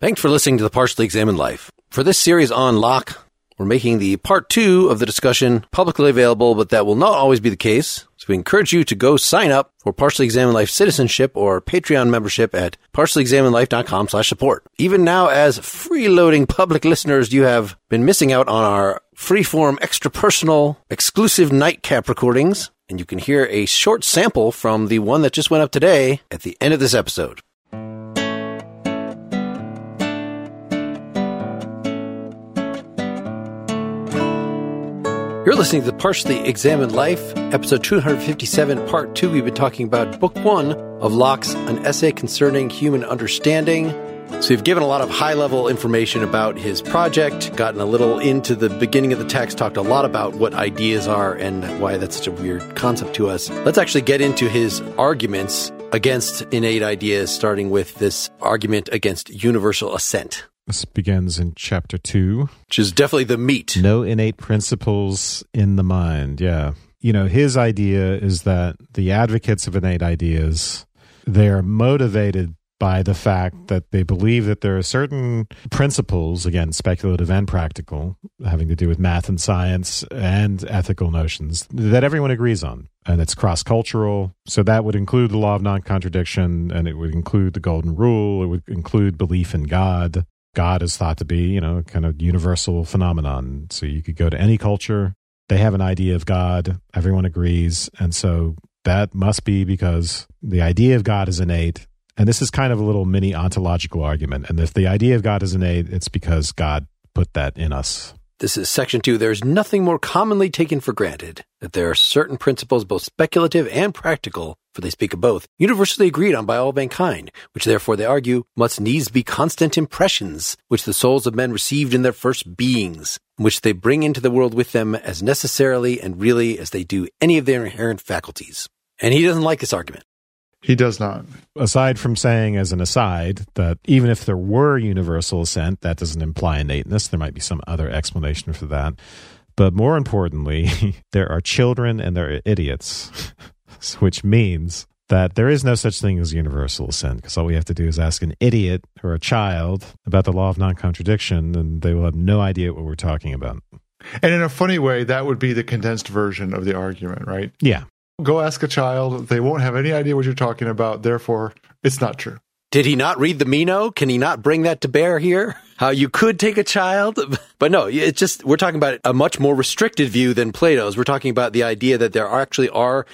Thanks for listening to the Partially Examined Life. For this series on Locke, we're making the part two of the discussion publicly available, but that will not always be the case. So we encourage you to go sign up for Partially Examined Life citizenship or Patreon membership at partiallyexaminedlife.com slash support. Even now, as freeloading public listeners, you have been missing out on our freeform, extra personal, exclusive nightcap recordings, and you can hear a short sample from the one that just went up today at the end of this episode. You're listening to the Partially Examined Life, episode 257, part two. We've been talking about book one of Locke's An Essay Concerning Human Understanding. So we've given a lot of high level information about his project, gotten a little into the beginning of the text, talked a lot about what ideas are and why that's such a weird concept to us. Let's actually get into his arguments against innate ideas, starting with this argument against universal assent. This begins in chapter two. Which is definitely the meat. No innate principles in the mind. Yeah. You know, his idea is that the advocates of innate ideas, they're motivated by the fact that they believe that there are certain principles, again, speculative and practical, having to do with math and science and ethical notions that everyone agrees on. And it's cross cultural. So that would include the law of non contradiction and it would include the golden rule. It would include belief in God. God is thought to be, you know, kind of universal phenomenon. So you could go to any culture, they have an idea of God, everyone agrees. And so that must be because the idea of God is innate. And this is kind of a little mini ontological argument. And if the idea of God is innate, it's because God put that in us. This is section two. There's nothing more commonly taken for granted that there are certain principles, both speculative and practical, for they speak of both, universally agreed on by all mankind, which therefore they argue must needs be constant impressions which the souls of men received in their first beings, which they bring into the world with them as necessarily and really as they do any of their inherent faculties. And he doesn't like this argument. He does not. Aside from saying, as an aside, that even if there were universal assent, that doesn't imply innateness. There might be some other explanation for that. But more importantly, there are children and there are idiots, which means that there is no such thing as universal assent because all we have to do is ask an idiot or a child about the law of non contradiction and they will have no idea what we're talking about. And in a funny way, that would be the condensed version of the argument, right? Yeah. Go ask a child. They won't have any idea what you're talking about. Therefore, it's not true. Did he not read the Meno? Can he not bring that to bear here? How you could take a child? But no, it's just, we're talking about a much more restricted view than Plato's. We're talking about the idea that there actually are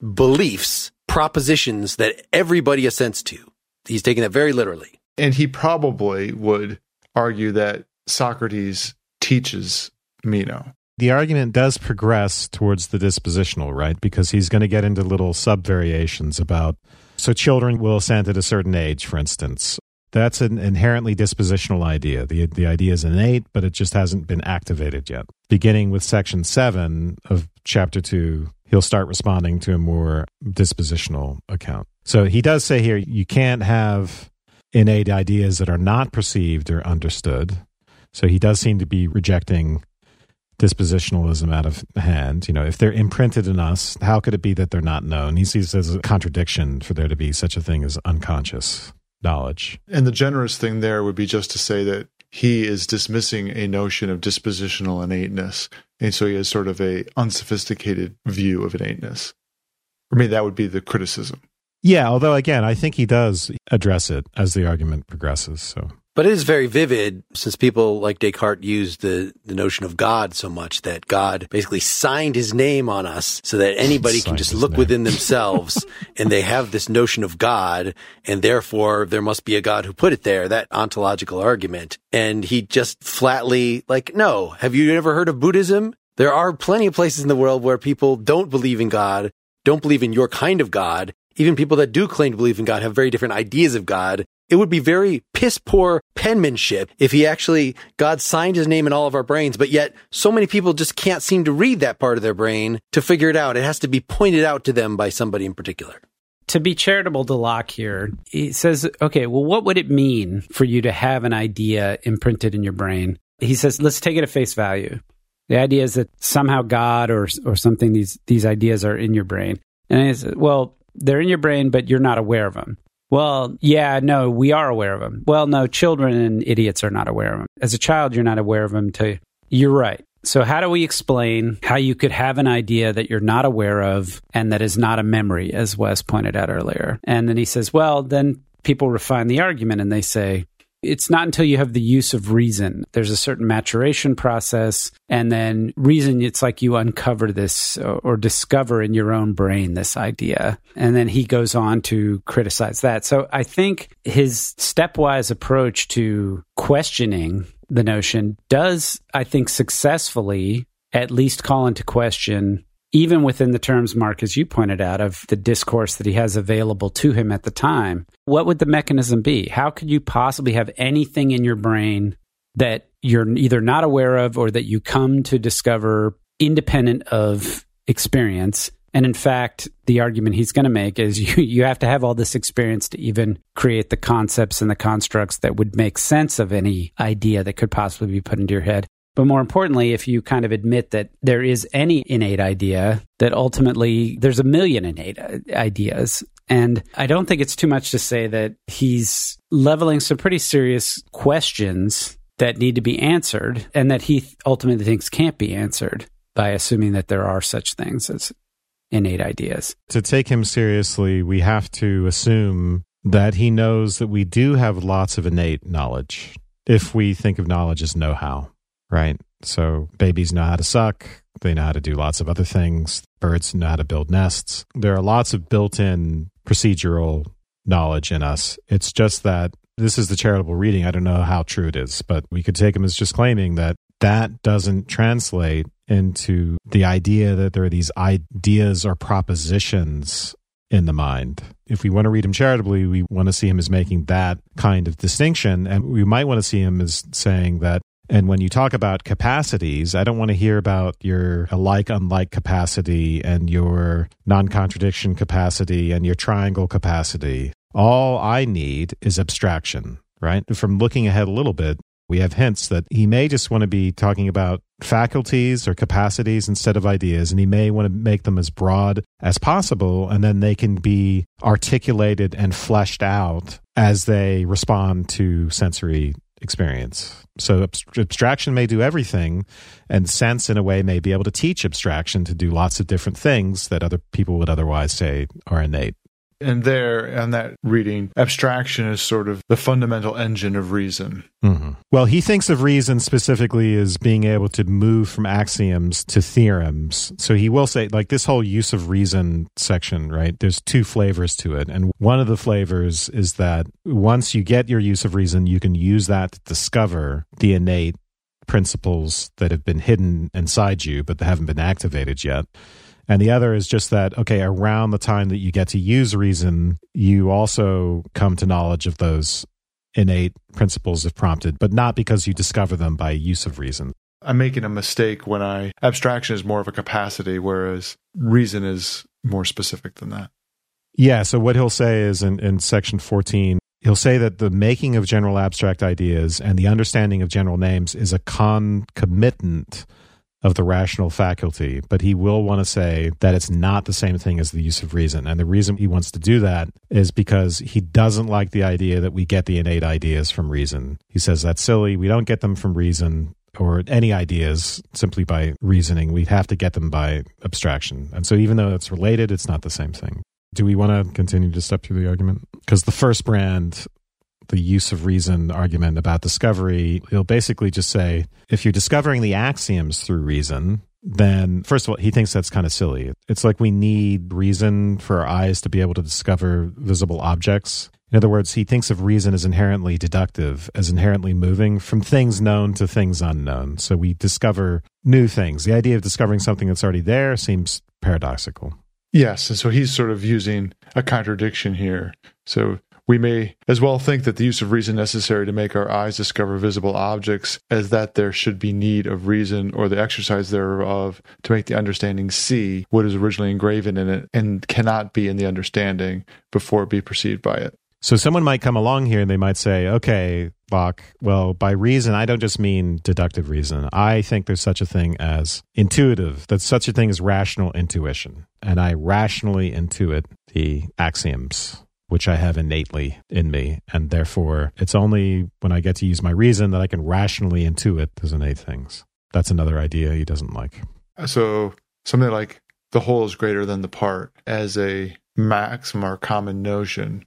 beliefs, propositions that everybody assents to. He's taking that very literally. And he probably would argue that Socrates teaches Meno. The argument does progress towards the dispositional, right? Because he's going to get into little sub variations about so children will assent at a certain age, for instance. That's an inherently dispositional idea. The, the idea is innate, but it just hasn't been activated yet. Beginning with section seven of chapter two, he'll start responding to a more dispositional account. So he does say here you can't have innate ideas that are not perceived or understood. So he does seem to be rejecting dispositionalism out of hand. You know, if they're imprinted in us, how could it be that they're not known? He sees it as a contradiction for there to be such a thing as unconscious knowledge. And the generous thing there would be just to say that he is dismissing a notion of dispositional innateness. And so he has sort of a unsophisticated view of innateness. I mean, that would be the criticism. Yeah, although again, I think he does address it as the argument progresses. So But it is very vivid since people like Descartes used the, the notion of God so much that God basically signed his name on us so that anybody can just look name. within themselves and they have this notion of God and therefore there must be a God who put it there, that ontological argument. And he just flatly like, no, have you ever heard of Buddhism? There are plenty of places in the world where people don't believe in God, don't believe in your kind of God. Even people that do claim to believe in God have very different ideas of God. It would be very piss poor penmanship if he actually, God signed his name in all of our brains, but yet so many people just can't seem to read that part of their brain to figure it out. It has to be pointed out to them by somebody in particular. to be charitable to Locke here, he says, okay, well, what would it mean for you to have an idea imprinted in your brain? He says, let's take it at face value. The idea is that somehow God or or something these these ideas are in your brain, and I said, well, they're in your brain, but you're not aware of them. Well, yeah, no, we are aware of them. Well, no, children and idiots are not aware of them. As a child, you're not aware of them. To you're right. So, how do we explain how you could have an idea that you're not aware of and that is not a memory, as Wes pointed out earlier? And then he says, well, then people refine the argument and they say, it's not until you have the use of reason. There's a certain maturation process. And then reason, it's like you uncover this or discover in your own brain this idea. And then he goes on to criticize that. So I think his stepwise approach to questioning the notion does, I think, successfully at least call into question even within the terms, Mark, as you pointed out, of the discourse that he has available to him at the time, what would the mechanism be? How could you possibly have anything in your brain that you're either not aware of or that you come to discover independent of experience? And in fact, the argument he's going to make is you, you have to have all this experience to even create the concepts and the constructs that would make sense of any idea that could possibly be put into your head. But more importantly, if you kind of admit that there is any innate idea, that ultimately there's a million innate ideas. And I don't think it's too much to say that he's leveling some pretty serious questions that need to be answered and that he ultimately thinks can't be answered by assuming that there are such things as innate ideas. To take him seriously, we have to assume that he knows that we do have lots of innate knowledge if we think of knowledge as know how right? So babies know how to suck. They know how to do lots of other things. Birds know how to build nests. There are lots of built in procedural knowledge in us. It's just that this is the charitable reading. I don't know how true it is, but we could take him as just claiming that that doesn't translate into the idea that there are these ideas or propositions in the mind. If we want to read him charitably, we want to see him as making that kind of distinction. And we might want to see him as saying that and when you talk about capacities, I don't want to hear about your alike unlike capacity and your non contradiction capacity and your triangle capacity. All I need is abstraction, right? From looking ahead a little bit, we have hints that he may just want to be talking about faculties or capacities instead of ideas, and he may want to make them as broad as possible, and then they can be articulated and fleshed out as they respond to sensory experience. So abstraction may do everything, and sense, in a way, may be able to teach abstraction to do lots of different things that other people would otherwise say are innate. And there, on that reading, abstraction is sort of the fundamental engine of reason. Mm-hmm. Well, he thinks of reason specifically as being able to move from axioms to theorems. So he will say, like, this whole use of reason section, right? There's two flavors to it. And one of the flavors is that once you get your use of reason, you can use that to discover the innate principles that have been hidden inside you, but that haven't been activated yet. And the other is just that, okay, around the time that you get to use reason, you also come to knowledge of those innate principles if prompted, but not because you discover them by use of reason. I'm making a mistake when I abstraction is more of a capacity, whereas reason is more specific than that. Yeah. So what he'll say is in, in section 14, he'll say that the making of general abstract ideas and the understanding of general names is a concomitant of the rational faculty, but he will want to say that it's not the same thing as the use of reason. And the reason he wants to do that is because he doesn't like the idea that we get the innate ideas from reason. He says that's silly. We don't get them from reason or any ideas simply by reasoning. We have to get them by abstraction. And so even though it's related, it's not the same thing. Do we want to continue to step through the argument? Because the first brand the use of reason argument about discovery, he'll basically just say if you're discovering the axioms through reason, then first of all, he thinks that's kind of silly. It's like we need reason for our eyes to be able to discover visible objects. In other words, he thinks of reason as inherently deductive, as inherently moving from things known to things unknown. So we discover new things. The idea of discovering something that's already there seems paradoxical. Yes. And so he's sort of using a contradiction here. So we may as well think that the use of reason necessary to make our eyes discover visible objects as that there should be need of reason or the exercise thereof to make the understanding see what is originally engraven in it and cannot be in the understanding before it be perceived by it. So someone might come along here and they might say, okay, Bach, well, by reason, I don't just mean deductive reason. I think there's such a thing as intuitive, that such a thing as rational intuition. And I rationally intuit the axioms which I have innately in me. And therefore, it's only when I get to use my reason that I can rationally intuit those innate things. That's another idea he doesn't like. Uh, so something like the whole is greater than the part as a maxim or common notion,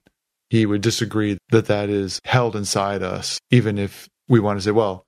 he would disagree that that is held inside us, even if we want to say, well,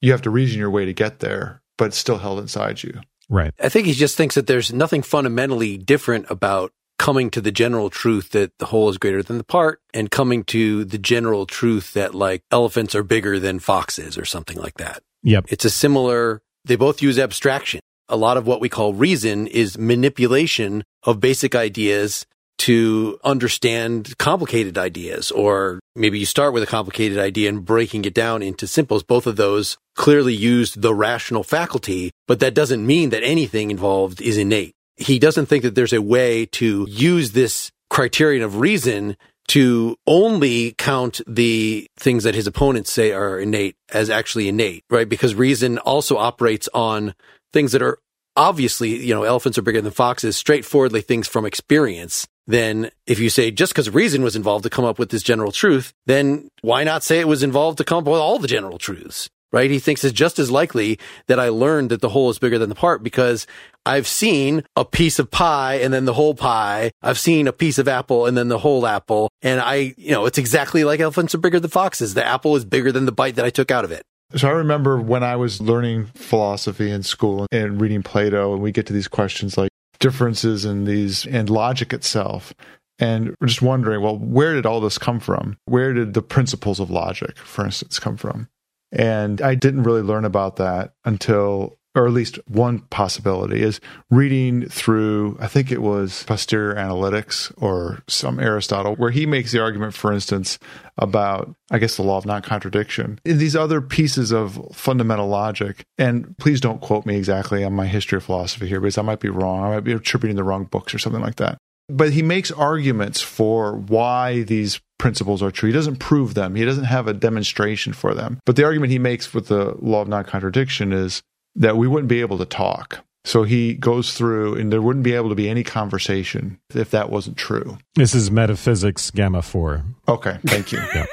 you have to reason your way to get there, but it's still held inside you. Right. I think he just thinks that there's nothing fundamentally different about coming to the general truth that the whole is greater than the part and coming to the general truth that like elephants are bigger than foxes or something like that. Yep. It's a similar, they both use abstraction. A lot of what we call reason is manipulation of basic ideas to understand complicated ideas, or maybe you start with a complicated idea and breaking it down into simples. Both of those clearly use the rational faculty, but that doesn't mean that anything involved is innate he doesn't think that there's a way to use this criterion of reason to only count the things that his opponents say are innate as actually innate, right? Because reason also operates on things that are obviously, you know, elephants are bigger than foxes, straightforwardly things from experience. Then if you say just because reason was involved to come up with this general truth, then why not say it was involved to come up with all the general truths? Right? He thinks it's just as likely that I learned that the whole is bigger than the part because I've seen a piece of pie and then the whole pie. I've seen a piece of apple and then the whole apple. And I, you know, it's exactly like elephants are bigger than foxes. The apple is bigger than the bite that I took out of it. So I remember when I was learning philosophy in school and reading Plato, and we get to these questions like differences in these and logic itself. And we're just wondering, well, where did all this come from? Where did the principles of logic, for instance, come from? And I didn't really learn about that until, or at least one possibility is reading through, I think it was Posterior Analytics or some Aristotle, where he makes the argument, for instance, about, I guess, the law of non contradiction. These other pieces of fundamental logic, and please don't quote me exactly on my history of philosophy here because I might be wrong. I might be attributing the wrong books or something like that. But he makes arguments for why these principles are true. He doesn't prove them. He doesn't have a demonstration for them. But the argument he makes with the law of non-contradiction is that we wouldn't be able to talk. So he goes through, and there wouldn't be able to be any conversation if that wasn't true. This is metaphysics gamma four. Okay, thank you. yeah.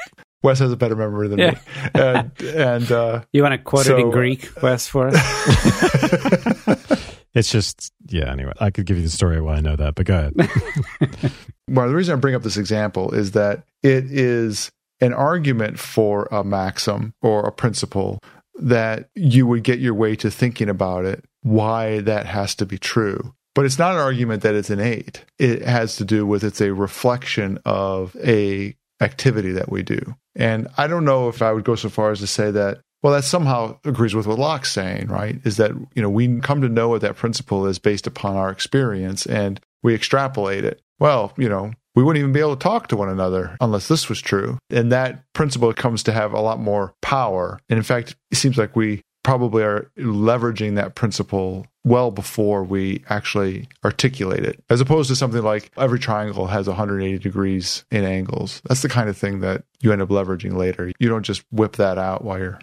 Wes has a better memory than yeah. me. And, and uh, you want to quote so, it in Greek, Wes, for us? It's just, yeah, anyway, I could give you the story why I know that, but go ahead. well, the reason I bring up this example is that it is an argument for a maxim or a principle that you would get your way to thinking about it, why that has to be true. But it's not an argument that it's innate. It has to do with it's a reflection of a activity that we do. And I don't know if I would go so far as to say that well, that somehow agrees with what Locke's saying, right? Is that, you know, we come to know what that principle is based upon our experience and we extrapolate it. Well, you know, we wouldn't even be able to talk to one another unless this was true. And that principle comes to have a lot more power. And in fact, it seems like we probably are leveraging that principle well before we actually articulate it, as opposed to something like every triangle has 180 degrees in angles. That's the kind of thing that you end up leveraging later. You don't just whip that out while you're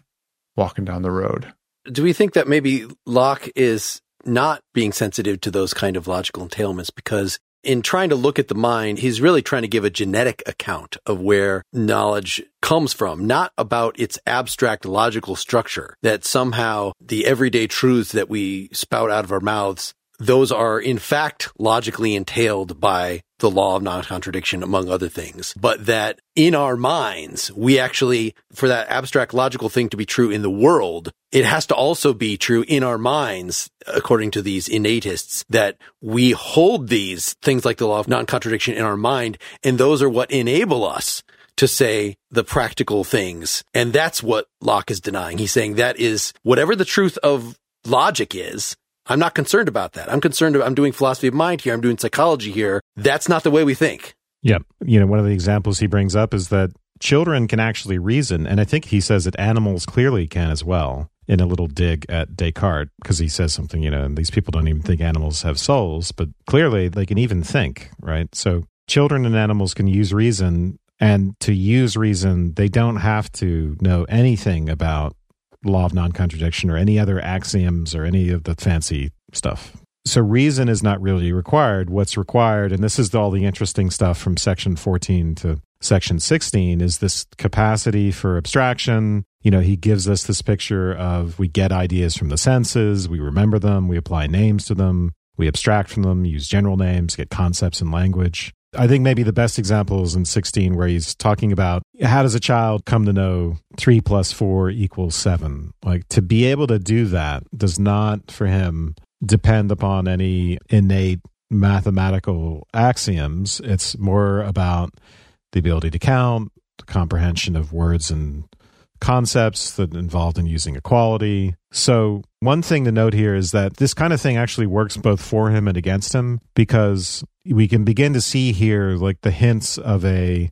walking down the road. Do we think that maybe Locke is not being sensitive to those kind of logical entailments because in trying to look at the mind, he's really trying to give a genetic account of where knowledge comes from, not about its abstract logical structure, that somehow the everyday truths that we spout out of our mouths those are in fact logically entailed by the law of non-contradiction, among other things, but that in our minds, we actually, for that abstract logical thing to be true in the world, it has to also be true in our minds, according to these innatists, that we hold these things like the law of non-contradiction in our mind, and those are what enable us to say the practical things. And that's what Locke is denying. He's saying that is whatever the truth of logic is, I'm not concerned about that. I'm concerned about, I'm doing philosophy of mind here. I'm doing psychology here. That's not the way we think. Yeah. You know, one of the examples he brings up is that children can actually reason. And I think he says that animals clearly can as well in a little dig at Descartes because he says something, you know, these people don't even think animals have souls, but clearly they can even think, right? So children and animals can use reason. And to use reason, they don't have to know anything about law of non contradiction or any other axioms or any of the fancy stuff. So reason is not really required. What's required, and this is all the interesting stuff from section 14 to section 16, is this capacity for abstraction. You know, he gives us this picture of we get ideas from the senses, we remember them, we apply names to them, we abstract from them, use general names, get concepts in language. I think maybe the best example is in 16, where he's talking about how does a child come to know three plus four equals seven? Like to be able to do that does not, for him, depend upon any innate mathematical axioms. It's more about the ability to count, the comprehension of words and concepts that involved in using equality. So, one thing to note here is that this kind of thing actually works both for him and against him because we can begin to see here like the hints of a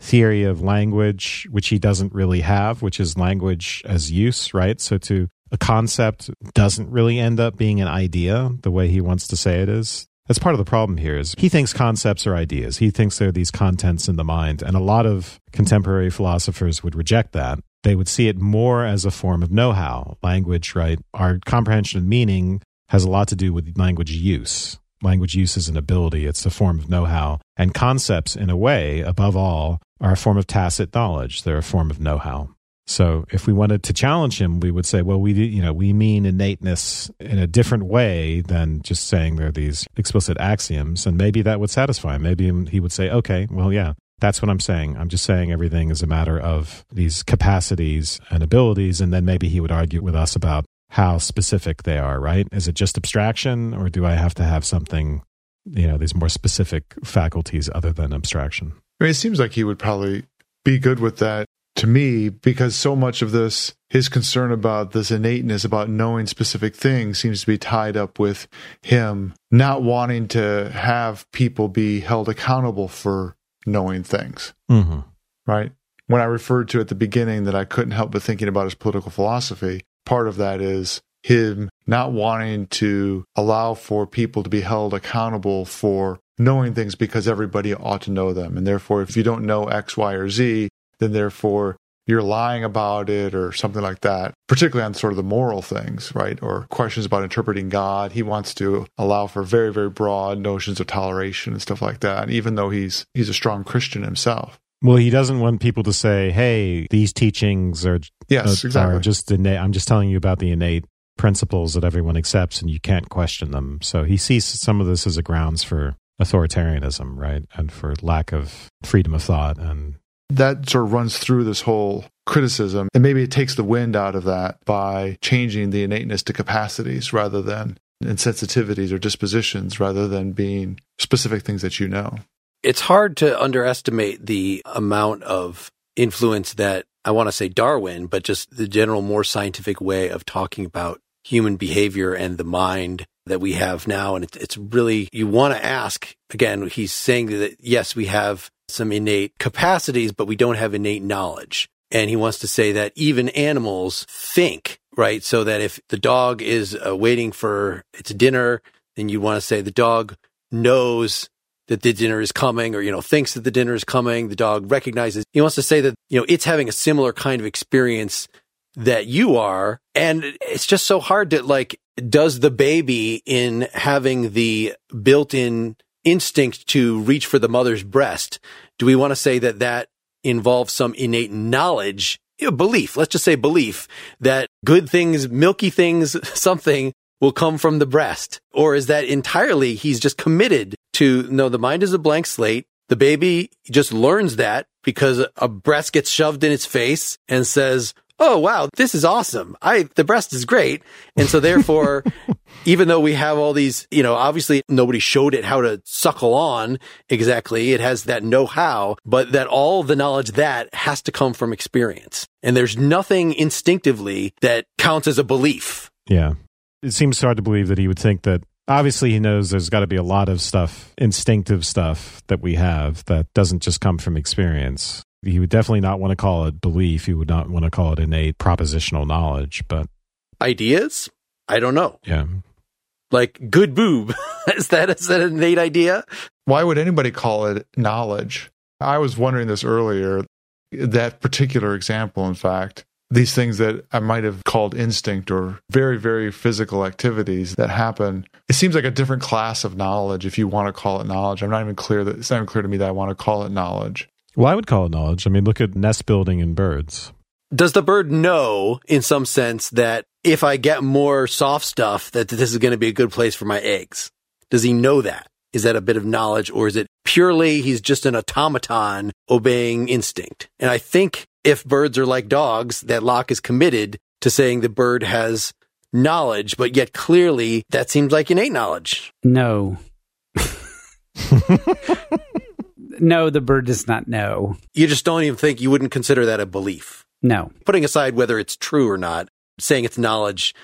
theory of language which he doesn't really have, which is language as use, right? So to a concept doesn't really end up being an idea the way he wants to say it is. That's part of the problem here is he thinks concepts are ideas. He thinks they're these contents in the mind. And a lot of contemporary philosophers would reject that. They would see it more as a form of know how. Language, right? Our comprehension of meaning has a lot to do with language use. Language use is an ability, it's a form of know how. And concepts, in a way, above all, are a form of tacit knowledge. They're a form of know how. So if we wanted to challenge him, we would say, well, we you know we mean innateness in a different way than just saying there are these explicit axioms, and maybe that would satisfy him. Maybe he would say, okay, well, yeah, that's what I'm saying. I'm just saying everything is a matter of these capacities and abilities, and then maybe he would argue with us about how specific they are. Right? Is it just abstraction, or do I have to have something? You know, these more specific faculties other than abstraction. I mean, it seems like he would probably be good with that to me because so much of this his concern about this innateness about knowing specific things seems to be tied up with him not wanting to have people be held accountable for knowing things mm-hmm. right when i referred to at the beginning that i couldn't help but thinking about his political philosophy part of that is him not wanting to allow for people to be held accountable for knowing things because everybody ought to know them and therefore if you don't know x y or z then therefore you're lying about it or something like that, particularly on sort of the moral things, right? Or questions about interpreting God. He wants to allow for very, very broad notions of toleration and stuff like that, even though he's he's a strong Christian himself. Well, he doesn't want people to say, "Hey, these teachings are yes, uh, exactly. are just innate." I'm just telling you about the innate principles that everyone accepts, and you can't question them. So he sees some of this as a grounds for authoritarianism, right, and for lack of freedom of thought and that sort of runs through this whole criticism. And maybe it takes the wind out of that by changing the innateness to capacities rather than insensitivities or dispositions rather than being specific things that you know. It's hard to underestimate the amount of influence that I want to say Darwin, but just the general more scientific way of talking about human behavior and the mind that we have now. And it's really, you want to ask again, he's saying that yes, we have some innate capacities, but we don't have innate knowledge. And he wants to say that even animals think, right? So that if the dog is uh, waiting for its dinner, then you want to say the dog knows that the dinner is coming or, you know, thinks that the dinner is coming. The dog recognizes. He wants to say that, you know, it's having a similar kind of experience that you are. And it's just so hard to like, does the baby in having the built in instinct to reach for the mother's breast, do we want to say that that involves some innate knowledge, belief? Let's just say belief that good things, milky things, something will come from the breast. Or is that entirely he's just committed to no, the mind is a blank slate. The baby just learns that because a breast gets shoved in its face and says, oh wow, this is awesome. I the breast is great. And so therefore, even though we have all these, you know, obviously nobody showed it how to suckle on exactly. It has that know-how, but that all the knowledge that has to come from experience. And there's nothing instinctively that counts as a belief. Yeah. It seems hard to believe that he would think that obviously he knows there's got to be a lot of stuff, instinctive stuff that we have that doesn't just come from experience. He would definitely not want to call it belief. He would not want to call it innate propositional knowledge, but ideas? I don't know. Yeah. Like good boob. is that is that an innate idea? Why would anybody call it knowledge? I was wondering this earlier. That particular example, in fact, these things that I might have called instinct or very, very physical activities that happen. It seems like a different class of knowledge if you want to call it knowledge. I'm not even clear that it's not even clear to me that I want to call it knowledge. Well, I would call it knowledge. I mean, look at nest building in birds. Does the bird know, in some sense, that if I get more soft stuff, that this is going to be a good place for my eggs? Does he know that? Is that a bit of knowledge or is it purely he's just an automaton obeying instinct? And I think if birds are like dogs, that Locke is committed to saying the bird has knowledge, but yet clearly that seems like innate knowledge. No. no, the bird does not know. You just don't even think you wouldn't consider that a belief. No. Putting aside whether it's true or not, saying it's knowledge,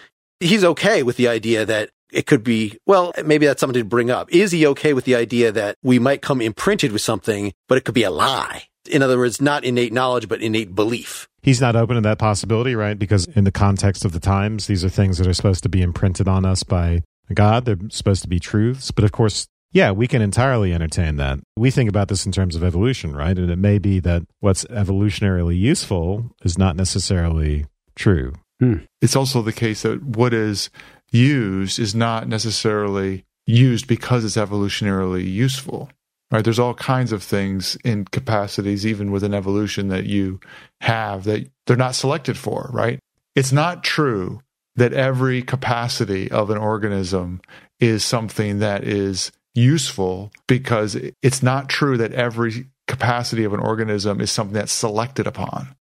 he's okay with the idea that it could be, well, maybe that's something to bring up. Is he okay with the idea that we might come imprinted with something, but it could be a lie? In other words, not innate knowledge, but innate belief. He's not open to that possibility, right? Because in the context of the times, these are things that are supposed to be imprinted on us by God. They're supposed to be truths. But of course, yeah, we can entirely entertain that. We think about this in terms of evolution, right? And it may be that what's evolutionarily useful is not necessarily true. Hmm. It's also the case that what is used is not necessarily used because it's evolutionarily useful. Right? There's all kinds of things in capacities, even within evolution, that you have that they're not selected for, right? It's not true that every capacity of an organism is something that is useful because it's not true that every capacity of an organism is something that's selected upon.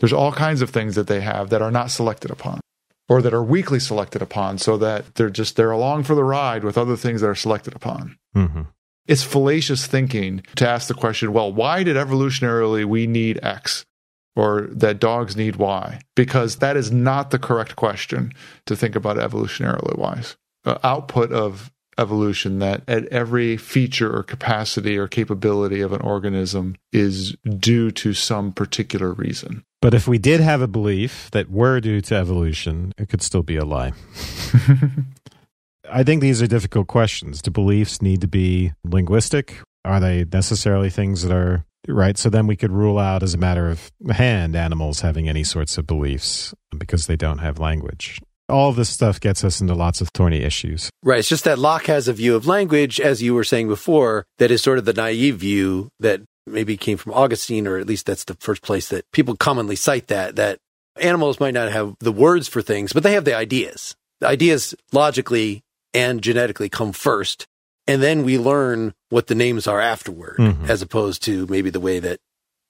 There's all kinds of things that they have that are not selected upon or that are weakly selected upon so that they're just they're along for the ride with other things that are selected upon. Mm-hmm. It's fallacious thinking to ask the question, well, why did evolutionarily we need X? Or that dogs need Y? Because that is not the correct question to think about evolutionarily wise. Uh, output of evolution that at every feature or capacity or capability of an organism is due to some particular reason. But if we did have a belief that were due to evolution, it could still be a lie. I think these are difficult questions. Do beliefs need to be linguistic? Are they necessarily things that are right? So then we could rule out as a matter of hand animals having any sorts of beliefs because they don't have language. All of this stuff gets us into lots of thorny issues. Right. It's just that Locke has a view of language, as you were saying before, that is sort of the naive view that maybe came from Augustine, or at least that's the first place that people commonly cite that, that animals might not have the words for things, but they have the ideas. The ideas logically and genetically come first. And then we learn what the names are afterward, Mhm. as opposed to maybe the way that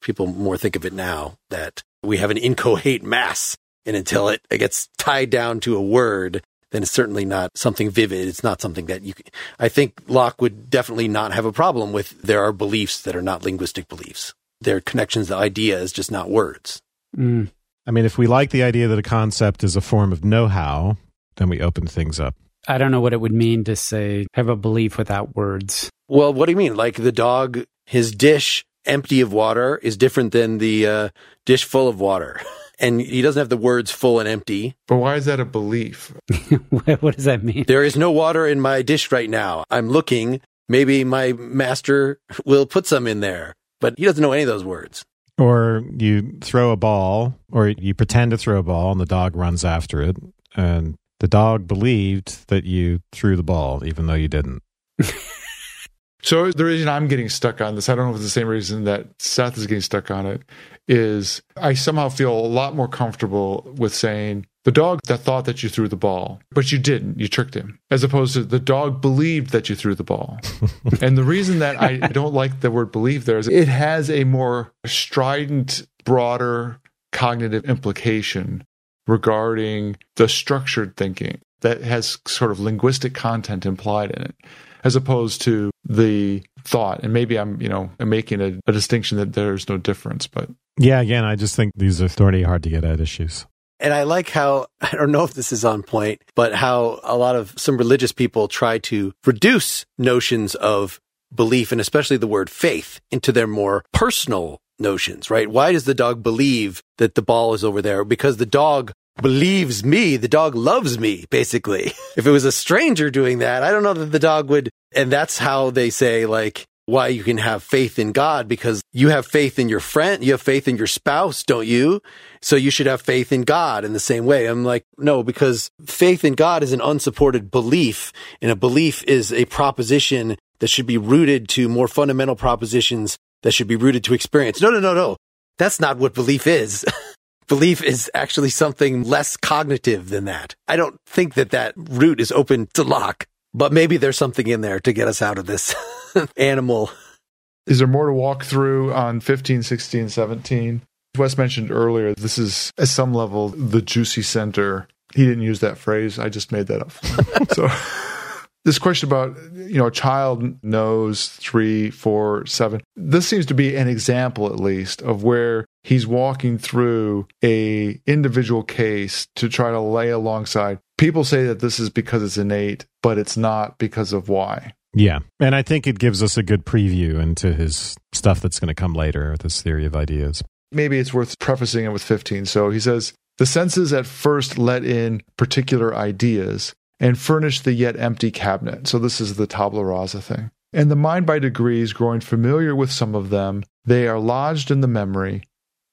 people more think of it now, that we have an inchoate mass. And until it, it gets tied down to a word, then it's certainly not something vivid. It's not something that you, I think Locke would definitely not have a problem with. There are beliefs that are not linguistic beliefs. They're connections to ideas, just not words. Mm. I mean, if we like the idea that a concept is a form of know how, then we open things up. I don't know what it would mean to say have a belief without words. Well, what do you mean? Like the dog, his dish empty of water is different than the uh, dish full of water. And he doesn't have the words full and empty. But why is that a belief? what what does that mean? There is no water in my dish right now. I'm looking. Maybe my master will put some in there, but he doesn't know any of those words. Or you throw a ball, or you pretend to throw a ball, and the dog runs after it. And the dog believed that you threw the ball, even though you didn't. So the reason I'm getting stuck on this, I don't know if it's the same reason that Seth is getting stuck on it, is I somehow feel a lot more comfortable with saying the dog that thought that you threw the ball, but you didn't, you tricked him, as opposed to the dog believed that you threw the ball. and the reason that I don't like the word believe there is it has a more strident, broader cognitive implication regarding the structured thinking that has sort of linguistic content implied in it as opposed to the thought. And maybe I'm, you know, I'm making a, a distinction that there's no difference, but Yeah, again, I just think these are thorny, hard to get at issues. And I like how, I don't know if this is on point, but how a lot of some religious people try to reduce notions of belief and especially the word faith into their more personal notions, right? Why does the dog believe that the ball is over there? Because the dog believes me. The dog loves me, basically. if it was a stranger doing that, I don't know that the dog would. And that's how they say, like, why you can have faith in God because you have faith in your friend, you have faith in your spouse, don't you? So you should have faith in God in the same way. I'm like, no, because faith in God is an unsupported belief and a belief is a proposition that should be rooted to more fundamental propositions that should be rooted to experience. No, no, no, no. That's not what belief is. belief is actually something less cognitive than that. I don't think that that root is open to Locke, but maybe there's something in there to get us out of this animal. Is there more to walk through on 15, 16, 17? Wes mentioned earlier, this is at some level the juicy center. He didn't use that phrase. I just made that up. so this question about you know a child knows three four seven. This seems to be an example at least of where he's walking through a individual case to try to lay alongside. People say that this is because it's innate but it's not because of why. Yeah. And i think it gives us a good preview into his stuff that's going to come later with this theory of ideas. Maybe it's worth prefacing it with 15 so he says the senses at first let in particular ideas and furnish the yet empty cabinet. So this is the tabula rasa thing. And the mind by degrees, growing familiar with some of them, they are lodged in the memory,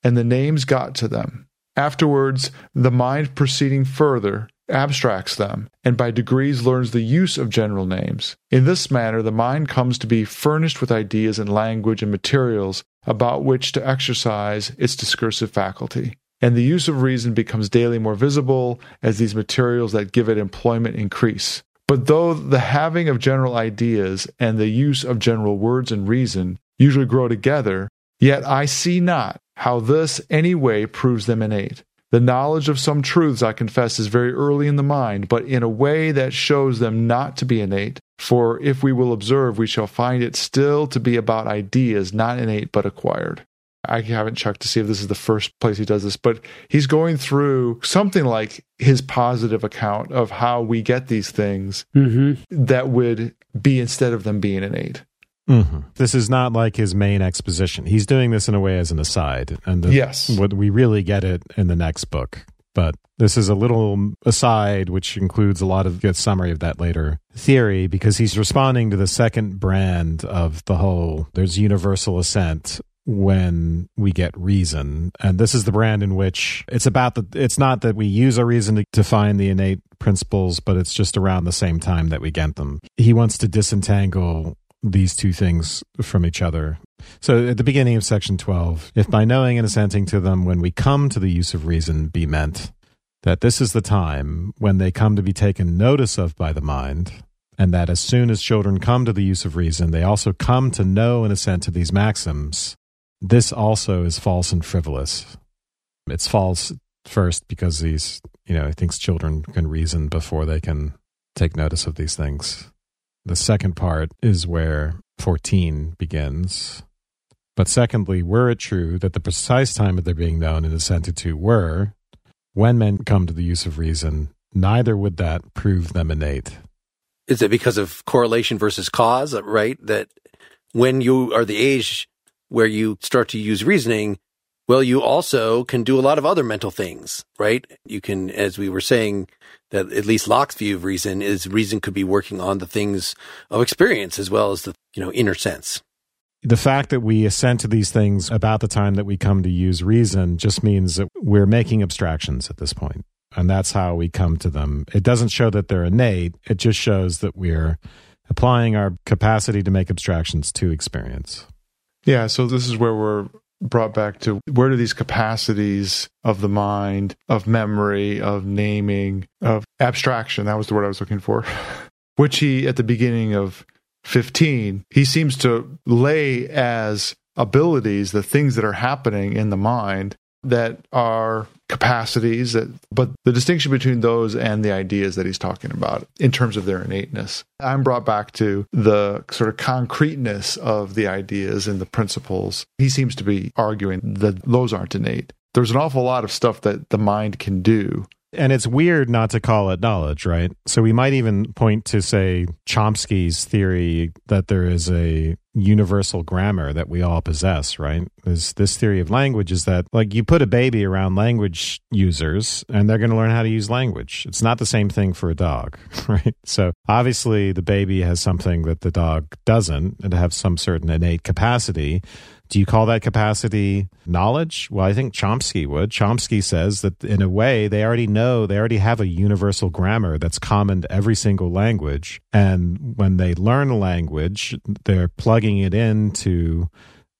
and the names got to them. Afterwards, the mind proceeding further abstracts them, and by degrees learns the use of general names. In this manner, the mind comes to be furnished with ideas and language and materials about which to exercise its discursive faculty and the use of reason becomes daily more visible as these materials that give it employment increase. But though the having of general ideas and the use of general words and reason usually grow together, yet I see not how this any way proves them innate. The knowledge of some truths, I confess, is very early in the mind, but in a way that shows them not to be innate. For if we will observe, we shall find it still to be about ideas, not innate but acquired. I haven't checked to see if this is the first place he does this, but he's going through something like his positive account of how we get these things mm-hmm. that would be instead of them being innate. Mm-hmm. This is not like his main exposition. He's doing this in a way as an aside, and the, yes, what we really get it in the next book. But this is a little aside, which includes a lot of good summary of that later theory, because he's responding to the second brand of the whole. There's universal assent when we get reason. And this is the brand in which it's about the, it's not that we use our reason to define the innate principles, but it's just around the same time that we get them. He wants to disentangle these two things from each other. So at the beginning of section 12, if by knowing and assenting to them when we come to the use of reason be meant that this is the time when they come to be taken notice of by the mind, and that as soon as children come to the use of reason, they also come to know and assent to these maxims, this also is false and frivolous. It's false first because these, you know, he thinks children can reason before they can take notice of these things. The second part is where 14 begins. But secondly, were it true that the precise time of their being known and assented to were when men come to the use of reason, neither would that prove them innate. Is it because of correlation versus cause, right? That when you are the age where you start to use reasoning, well, you also can do a lot of other mental things, right? You can, as we were saying, that at least Locke's view of reason is reason could be working on the things of experience as well as the, you know, inner sense. The fact that we assent to these things about the time that we come to use reason just means that we're making abstractions at this point, And that's how we come to them. It doesn't show that they're innate. It just shows that we're applying our capacity to make abstractions to experience. Yeah, so this is where we're brought back to where do these capacities of the mind, of memory, of naming, of abstraction, that was the word I was looking for, which he at the beginning of 15, he seems to lay as abilities, the things that are happening in the mind that are capacities that but the distinction between those and the ideas that he's talking about in terms of their innateness. I'm brought back to the sort of concreteness of the ideas and the principles. He seems to be arguing that those aren't innate. There's an awful lot of stuff that the mind can do And it's weird not to call it knowledge, right? So we might even point to, say, Chomsky's theory that there is a universal grammar that we all possess, right? Is this theory of language is that like you put a baby around language users and they're going to learn how to use language. It's not the same thing for a dog, right? So obviously the baby has something that the dog doesn't and have some certain innate capacity do you call that capacity knowledge? Well, I think Chomsky would. Chomsky says that in a way, they already know, they already have a universal grammar that's common to every single language. And when they learn a language, they're plugging it into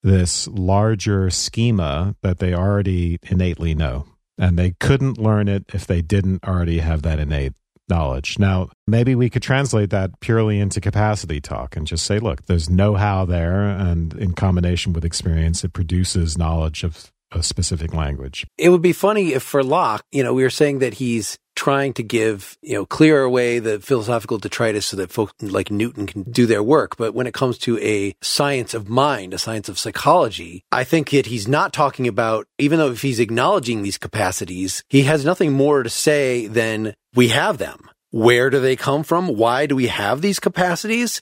this larger schema that they already innately know. And they couldn't learn it if they didn't already have that innate knowledge. Now, maybe we could translate that purely into capacity talk and just say, look, there's know how there, and in combination with experience, it produces knowledge of a specific language. It would be funny if for Locke, you know, we were saying that he's trying to give, you know, clear away the philosophical detritus so that folks like Newton can do their work. But when it comes to a science of mind, a science of psychology, I think that he's not talking about, even though if he's acknowledging these capacities, he has nothing more to say than we have them. Where do they come from? Why do we have these capacities?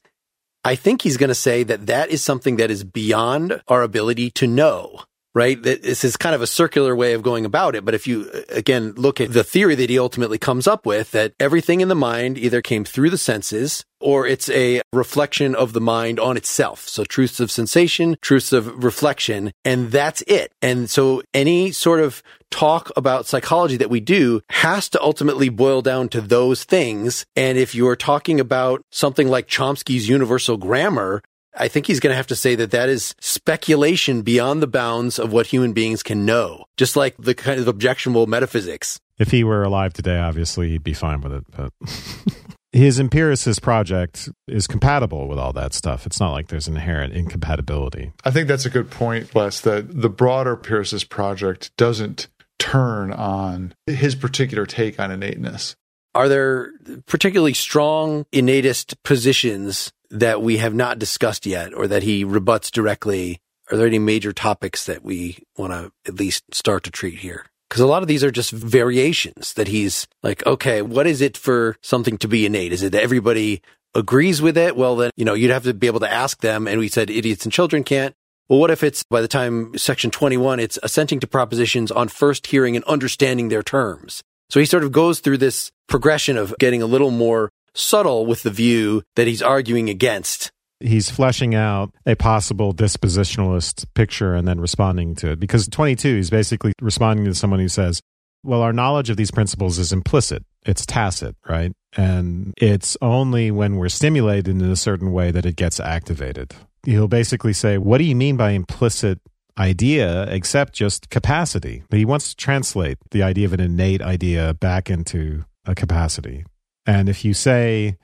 I think he's going to say that that is something that is beyond our ability to know right? This is kind of a circular way of going about it. But if you, again, look at the theory that he ultimately comes up with, that everything in the mind either came through the senses or it's a reflection of the mind on itself. So truths of sensation, truths of reflection, and that's it. And so any sort of talk about psychology that we do has to ultimately boil down to those things. And if you're talking about something like Chomsky's universal grammar, I think he's going to have to say that that is speculation beyond the bounds of what human beings can know, just like the kind of objectionable metaphysics. If he were alive today, obviously he'd be fine with it. But his empiricist project is compatible with all that stuff. It's not like there's inherent incompatibility. I think that's a good point, Wes, that the broader empiricist project doesn't turn on his particular take on innateness. Are there particularly strong innatist positions that we have not discussed yet or that he rebuts directly? Are there any major topics that we want to at least start to treat here? Because a lot of these are just variations that he's like, okay, what is it for something to be innate? Is it that everybody agrees with it? Well, then, you know, you'd have to be able to ask them. And we said idiots and children can't. Well, what if it's by the time section 21, it's assenting to propositions on first hearing and understanding their terms? So he sort of goes through this progression of getting a little more subtle with the view that he's arguing against. He's fleshing out a possible dispositionalist picture and then responding to it. Because 22, he's basically responding to someone who says, well, our knowledge of these principles is implicit. It's tacit, right? And it's only when we're stimulated in a certain way that it gets activated. He'll basically say, What do you mean by implicit idea except just capacity? But he wants to translate the idea of an innate idea back into a capacity. And if you say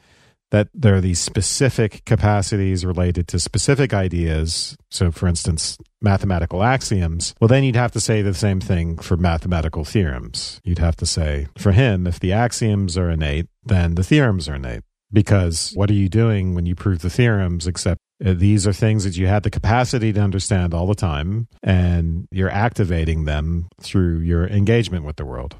that there are these specific capacities related to specific ideas, so for instance, mathematical axioms, well, then you'd have to say the same thing for mathematical theorems. You'd have to say, for him, if the axioms are innate, then the theorems are innate. Because what are you doing when you prove the theorems except uh, these are things that you had the capacity to understand all the time, and you're activating them through your engagement with the world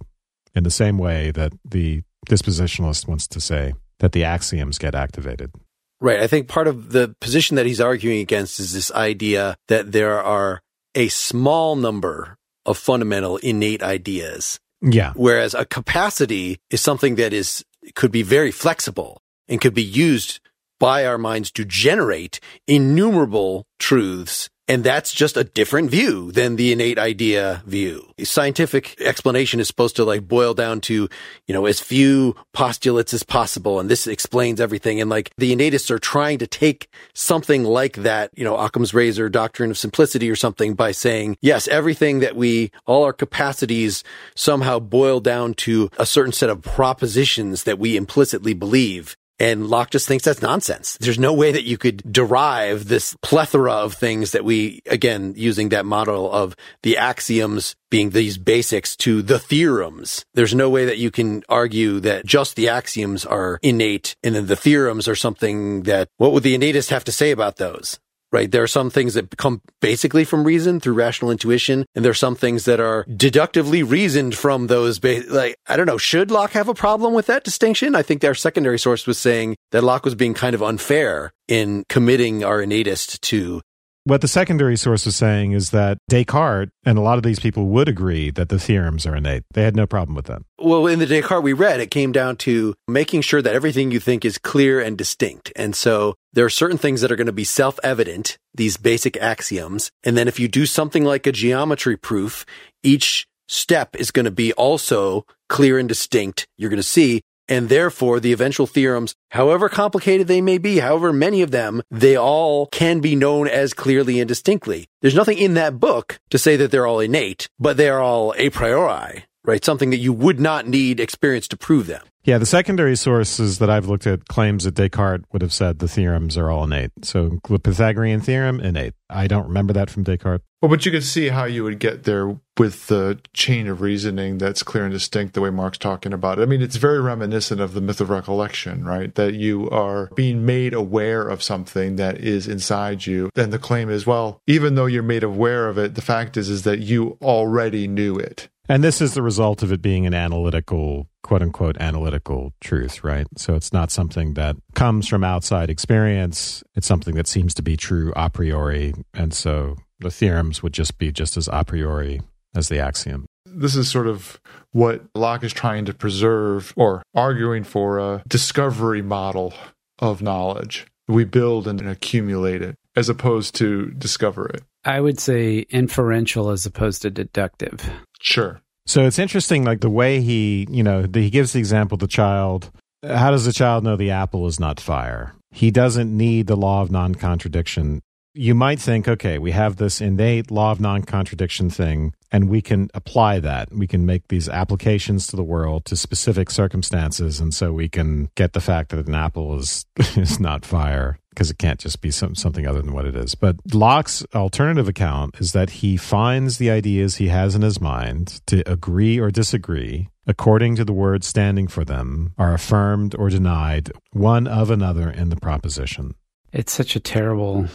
in the same way that the dispositionalist wants to say that the axioms get activated. Right. I think part of the position that he's arguing against is this idea that there are a small number of fundamental innate ideas. Yeah. Whereas a capacity is something that is, could be very flexible and could be used by our minds to generate innumerable truths and that's just a different view than the innate idea view. Scientific explanation is supposed to like boil down to, you know, as few postulates as possible. And this explains everything. And like the innatists are trying to take something like that, you know, Occam's razor doctrine of simplicity or something by saying, yes, everything that we, all our capacities somehow boil down to a certain set of propositions that we implicitly believe. And Locke just thinks that's nonsense. There's no way that you could derive this plethora of things that we, again, using that model of the axioms being these basics to the theorems. There's no way that you can argue that just the axioms are innate and then the theorems are something that, what would the innatist have to say about those? Right? There are some things that come basically from reason through rational intuition, and there are some things that are deductively reasoned from those. Ba- like, I don't know, should Locke have a problem with that distinction? I think our secondary source was saying that Locke was being kind of unfair in committing our innatist to what the secondary source was saying is that Descartes and a lot of these people would agree that the theorems are innate. They had no problem with that. Well, in the Descartes we read, it came down to making sure that everything you think is clear and distinct. And so there are certain things that are going to be self evident, these basic axioms. And then if you do something like a geometry proof, each step is going to be also clear and distinct. You're going to see and therefore, the eventual theorems, however complicated they may be, however many of them, they all can be known as clearly and distinctly. There's nothing in that book to say that they're all innate, but they are all a priori, right? Something that you would not need experience to prove them. Yeah, the secondary sources that I've looked at claims that Descartes would have said the theorems are all innate. So the Pythagorean theorem, innate. I don't remember that from Descartes. Well, but you can see how you would get there with the chain of reasoning that's clear and distinct the way Mark's talking about it. I mean, it's very reminiscent of the myth of recollection, right? That you are being made aware of something that is inside you. And the claim is, well, even though you're made aware of it, the fact is is that you already knew it. And this is the result of it being an analytical, quote unquote, analytical truth, right? So it's not something that comes from outside experience. It's something that seems to be true a priori. And so the theorems would just be just as a priori as the axiom. This is sort of what Locke is trying to preserve or arguing for a discovery model of knowledge. We build and accumulate it as opposed to discover it. I would say inferential as opposed to deductive. Sure. So it's interesting, like the way he, you know, the, he gives the example the child. How does the child know the apple is not fire? He doesn't need the law of non contradiction. You might think, okay, we have this innate law of non contradiction thing, and we can apply that. We can make these applications to the world to specific circumstances, and so we can get the fact that an apple is is not fire because it can't just be some, something other than what it is. But Locke's alternative account is that he finds the ideas he has in his mind to agree or disagree according to the words standing for them are affirmed or denied one of another in the proposition. It's such a terrible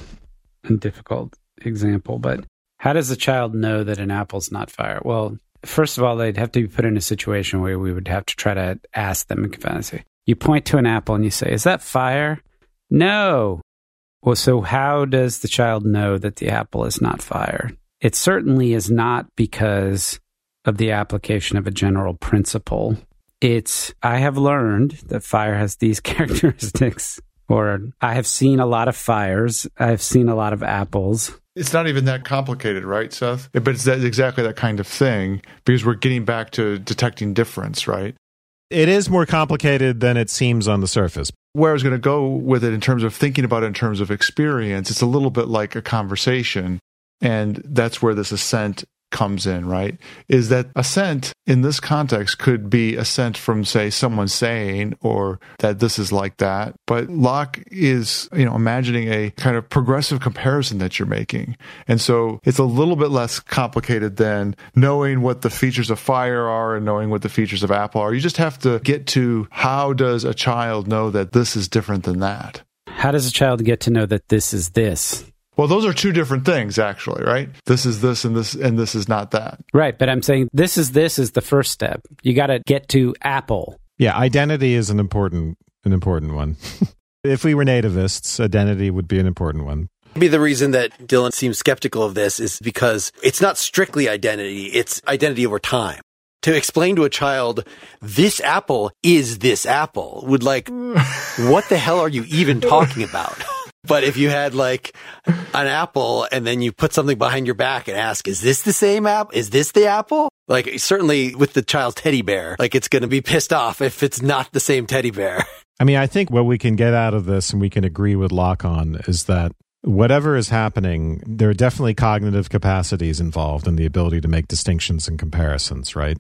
and difficult example, but how does a child know that an apple's not fire? Well, first of all, they'd have to be put in a situation where we would have to try to ask them in fantasy. You point to an apple and you say, Is that fire? No. Well, so how does the child know that the apple is not fire? It certainly is not because of the application of a general principle. It's, I have learned that fire has these characteristics, or I have seen a lot of fires, I've seen a lot of apples. It's not even that complicated, right, Seth? But it's that, exactly that kind of thing because we're getting back to detecting difference, right? It is more complicated than it seems on the surface. Where I was going to go with it in terms of thinking about it in terms of experience, it's a little bit like a conversation. And that's where this assent comes in, right? Is that assent in this context could be assent from, say, someone saying or that this is like that. But Locke is, you know, imagining a kind of progressive comparison that you're making. And so it's a little bit less complicated than knowing what the features of fire are and knowing what the features of apple are. You just have to get to how does a child know that this is different than that? How does a child get to know that this is this? Well, those are two different things, actually, right? This is this and this and this is not that. Right. But I'm saying this is this is the first step. You got to get to Apple. Yeah. Identity is an important, an important one. if we were nativists, identity would be an important one. Maybe the reason that Dylan seems skeptical of this is because it's not strictly identity, it's identity over time. To explain to a child, this apple is this apple would like, what the hell are you even talking about? But if you had like an apple and then you put something behind your back and ask, is this the same app? Is this the apple? Like certainly with the child's teddy bear, like it's going to be pissed off if it's not the same teddy bear. I mean, I think what we can get out of this and we can agree with Locke on is that whatever is happening, there are definitely cognitive capacities involved in the ability to make distinctions and comparisons, right?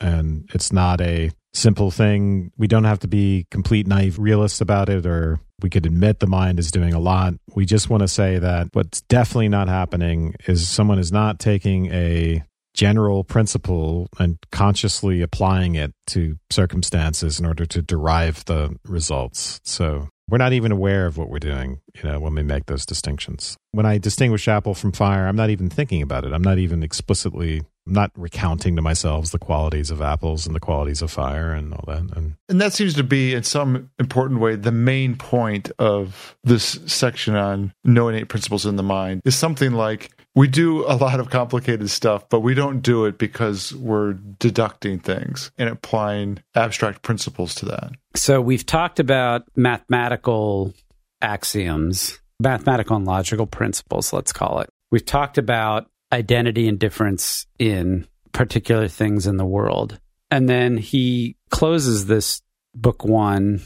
And it's not a simple thing. We don't have to be complete naive realists about it, or we could admit the mind is doing a lot. We just want to say that what's definitely not happening is someone is not taking a general principle and consciously applying it to circumstances in order to derive the results. So We're not even aware of what we're doing, you know, when we make those distinctions. When I distinguish apple from fire, I'm not even thinking about it. I'm not even explicitly I'm not recounting to myself the qualities of apples and the qualities of fire and all that. And, and that seems to be, in some important way, the main point of this section on no innate principles in the mind is something like we do a lot of complicated stuff, but we don't do it because we're deducting things and applying abstract principles to that. So we've talked about mathematical axioms, mathematical and logical principles, let's call it. We've talked about identity and difference in particular things in the world. And then he closes this book one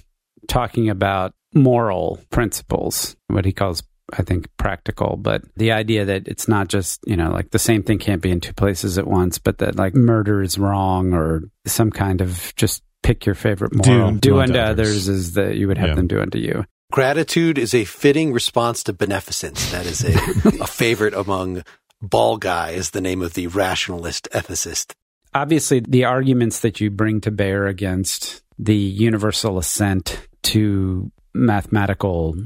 talking about moral principles, what he calls, I think, practical, but the idea that it's not just, you know, like the same thing can't be in two places at once, but that like murder is wrong or some kind of just pick your favorite moral. Do- Do, do unto unto others. others. is that you would have Yeah. them do unto you. Gratitude is a fitting response to beneficence. That is a, a favorite among Balguy is the name of the rationalist ethicist. obviously the arguments that you bring to bear against the universal assent to mathematical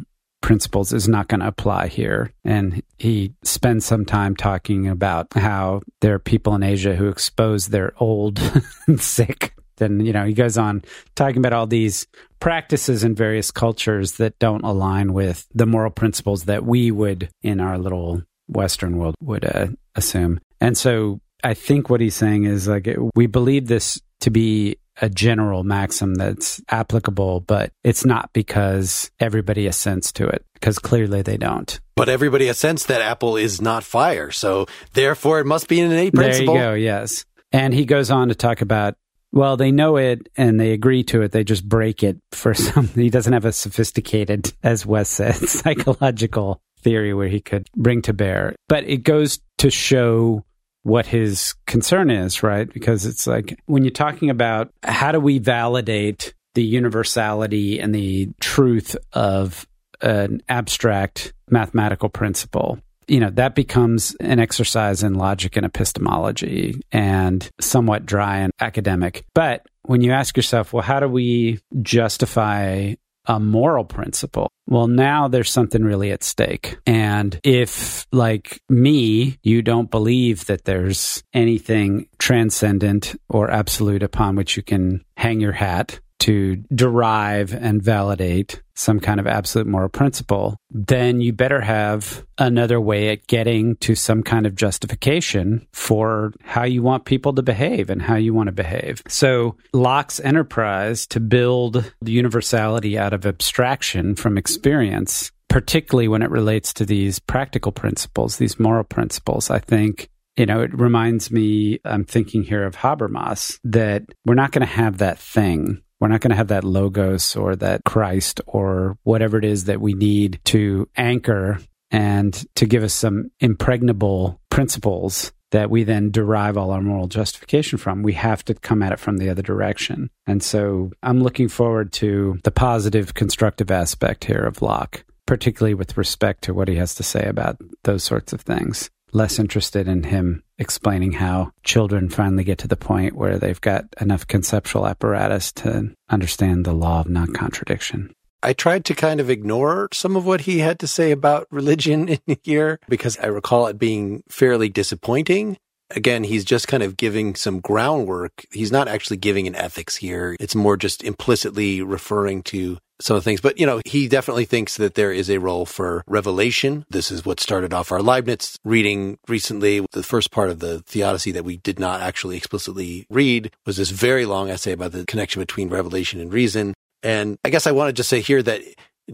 principles is not going to apply here. And he spends some time talking about how there are people in Asia who expose their old and sick. Then, you know, he goes on talking about all these practices in various cultures that don't align with the moral principles that we would in our little Western world would uh, assume. And so I think what he's saying is like we believe this to be a general maxim that's applicable, but it's not because everybody assents to it, because clearly they don't. But everybody assents that apple is not fire, so therefore it must be an innate principle. There you go, yes. And he goes on to talk about well, they know it and they agree to it. They just break it for some. He doesn't have a sophisticated, as Wes said, psychological theory where he could bring to bear. But it goes to show what his concern is, right? Because it's like when you're talking about how do we validate the universality and the truth of an abstract mathematical principle, you know, that becomes an exercise in logic and epistemology and somewhat dry and academic. But when you ask yourself, well, how do we justify a moral principle. Well, now there's something really at stake. And if, like me, you don't believe that there's anything transcendent or absolute upon which you can hang your hat to derive and validate some kind of absolute moral principle, then you better have another way at getting to some kind of justification for how you want people to behave and how you want to behave. So Locke's enterprise to build the universality out of abstraction from experience, particularly when it relates to these practical principles, these moral principles, I think you know, it reminds me, I'm thinking here of Habermas, that we're not going to have that thing. We're not going to have that logos or that Christ or whatever it is that we need to anchor and to give us some impregnable principles that we then derive all our moral justification from. We have to come at it from the other direction. And so I'm looking forward to the positive, constructive aspect here of Locke, particularly with respect to what he has to say about those sorts of things less interested in him explaining how children finally get to the point where they've got enough conceptual apparatus to understand the law of non contradiction. I tried to kind of ignore some of what he had to say about religion in here because I recall it being fairly disappointing. Again, he's just kind of giving some groundwork. He's not actually giving an ethics here. It's more just implicitly referring to some of the things. But, you know, he definitely thinks that there is a role for revelation. This is what started off our Leibniz reading recently. The first part of the Theodicy that we did not actually explicitly read was this very long essay about the connection between revelation and reason. And I guess I want to just say here that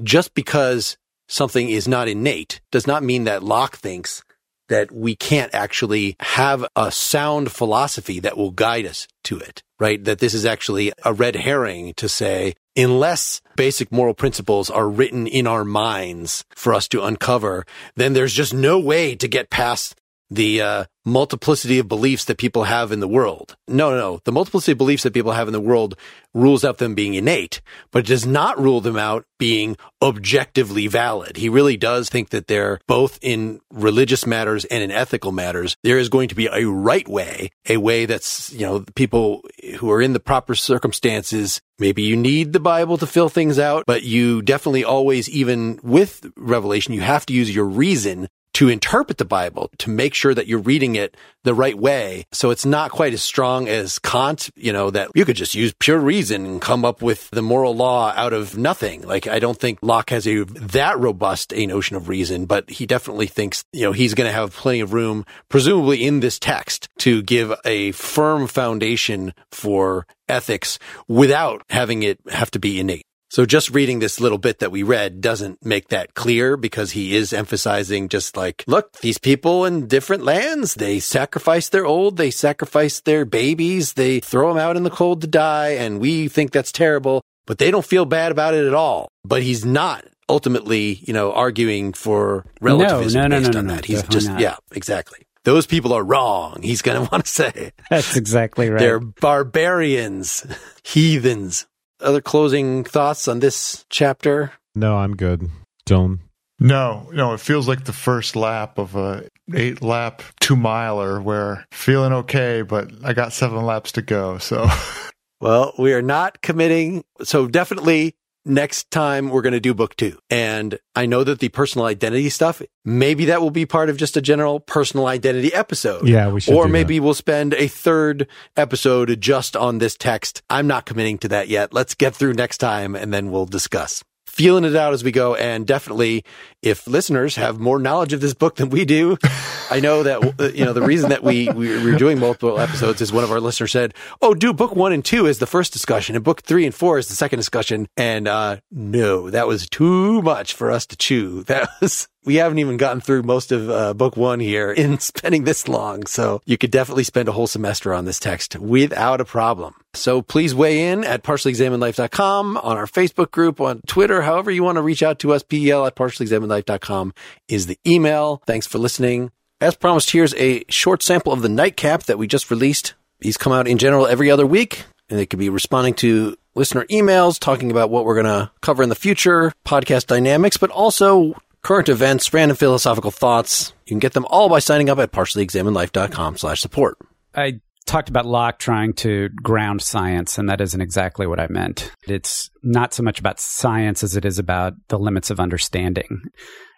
just because something is not innate does not mean that Locke thinks that we can't actually have a sound philosophy that will guide us to it, right? That this is actually a red herring to say, unless basic moral principles are written in our minds for us to uncover, then there's just no way to get past the uh, multiplicity of beliefs that people have in the world. No, no, no. The multiplicity of beliefs that people have in the world rules out them being innate, but it does not rule them out being objectively valid. He really does think that they're both in religious matters and in ethical matters. There is going to be a right way, a way that's, you know, people who are in the proper circumstances. Maybe you need the Bible to fill things out, but you definitely always, even with revelation, you have to use your reason to interpret the Bible, to make sure that you're reading it the right way. So it's not quite as strong as Kant, you know, that you could just use pure reason and come up with the moral law out of nothing. Like, I don't think Locke has a that robust a notion of reason, but he definitely thinks, you know, he's going to have plenty of room, presumably in this text, to give a firm foundation for ethics without having it have to be innate. So just reading this little bit that we read doesn't make that clear because he is emphasizing just like, look, these people in different lands, they sacrifice their old, they sacrifice their babies, they throw them out in the cold to die. And we think that's terrible, but they don't feel bad about it at all. But he's not ultimately, you know, arguing for relativism no, no, based no, on no, that. He's just, not. yeah, exactly. Those people are wrong. He's going to want to say That's exactly right. they're barbarians, heathens. Other closing thoughts on this chapter? No, I'm good. Don't. No, no, it feels like the first lap of a eight lap two miler where feeling okay, but I got seven laps to go. So Well, we are not committing. So definitely next time we're going to do book two. And I know that the personal identity stuff, maybe that will be part of just a general personal identity episode. Yeah, we should. Or maybe we'll spend a third episode just on this text. I'm not committing to that yet. Let's get through next time and then we'll discuss. Feeling it out as we go. And definitely, if listeners have more knowledge of this book than we do, I know that, uh, you know, the reason that we, we we're doing multiple episodes is one of our listeners said, Oh, do book one and two is the first discussion and book three and four is the second discussion. And, uh, no, that was too much for us to chew. That was, we haven't even gotten through most of uh, book one here in spending this long. So you could definitely spend a whole semester on this text without a problem. So please weigh in at partiallyexaminedlife.com on our Facebook group, on Twitter, however you want to reach out to us. PEL at partiallyexaminedlife.com is the email. Thanks for listening. As promised, here's a short sample of the nightcap that we just released. These come out in general every other week, and they could be responding to listener emails, talking about what we're going to cover in the future, podcast dynamics, but also current events, random philosophical thoughts. You can get them all by signing up at partiallyexaminedlife.com slash support. I talked about Locke trying to ground science, and that isn't exactly what I meant. It's not so much about science as it is about the limits of understanding.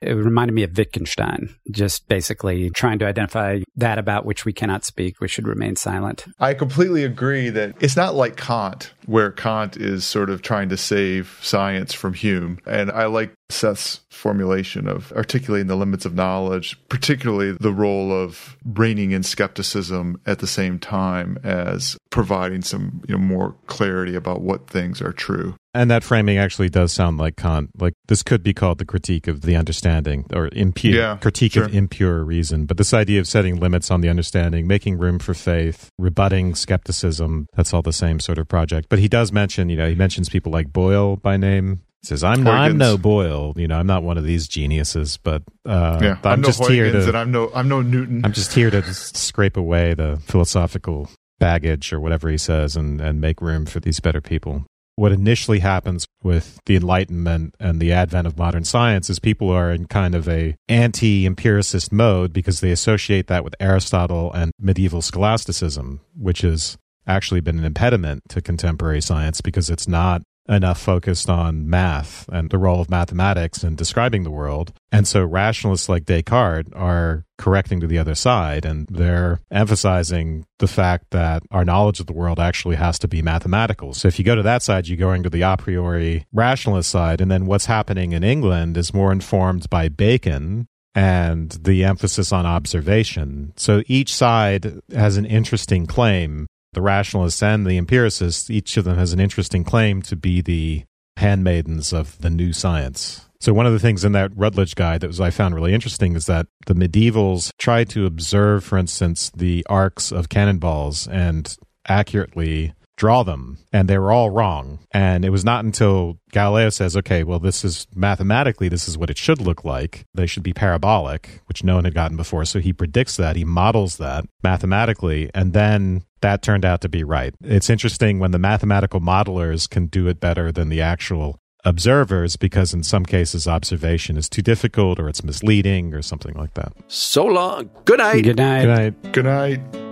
It reminded me of Wittgenstein, just basically trying to identify that about which we cannot speak, we should remain silent. I completely agree that it's not like Kant, where Kant is sort of trying to save science from Hume. And I like Seth's formulation of articulating the limits of knowledge, particularly the role of reining in skepticism at the same time as providing some you know, more clarity about what things are true. And that framing actually does sound like Kant. Like this could be called the critique of the understanding or impure Yeah, critique sure. of impure reason. But this idea of setting limits on the understanding, making room for faith, rebutting skepticism, that's all the same sort of project. But he does mention, you know, he mentions people like Boyle by name. He says, I'm, I'm no Boyle, you know, I'm not one of these geniuses, but uh, yeah, I'm, I'm, no just here to and I'm no I'm no Newton. I'm just here to scrape away the philosophical baggage or whatever he says and, and make room for these better people. What initially happens with the Enlightenment and the advent of modern science is people are in kind of a anti-empiricist mode because they associate that with Aristotle and medieval scholasticism, which has actually been an impediment to contemporary science because it's not enough focused on math and the role of mathematics in describing the world. And so rationalists like Descartes are correcting to the other side and they're emphasizing the fact that our knowledge of the world actually has to be mathematical. So if you go to that side, you're going to the a priori rationalist side. And then what's happening in England is more informed by Bacon and the emphasis on observation. So each side has an interesting claim the rationalists and the empiricists, each of them has an interesting claim to be the handmaidens of the new science. So one of the things in that Routledge guide that was I found really interesting is that the medievals tried to observe, for instance, the arcs of cannonballs and accurately draw them, and they were all wrong. And it was not until Galileo says, okay, well, this is mathematically, this is what it should look like. They should be parabolic, which no one had gotten before. So he predicts that, he models that mathematically, and then that turned out to be right. It's interesting when the mathematical modelers can do it better than the actual observers because in some cases observation is too difficult or it's misleading or something like that. So long. Good night. Good night. Good night. Good night.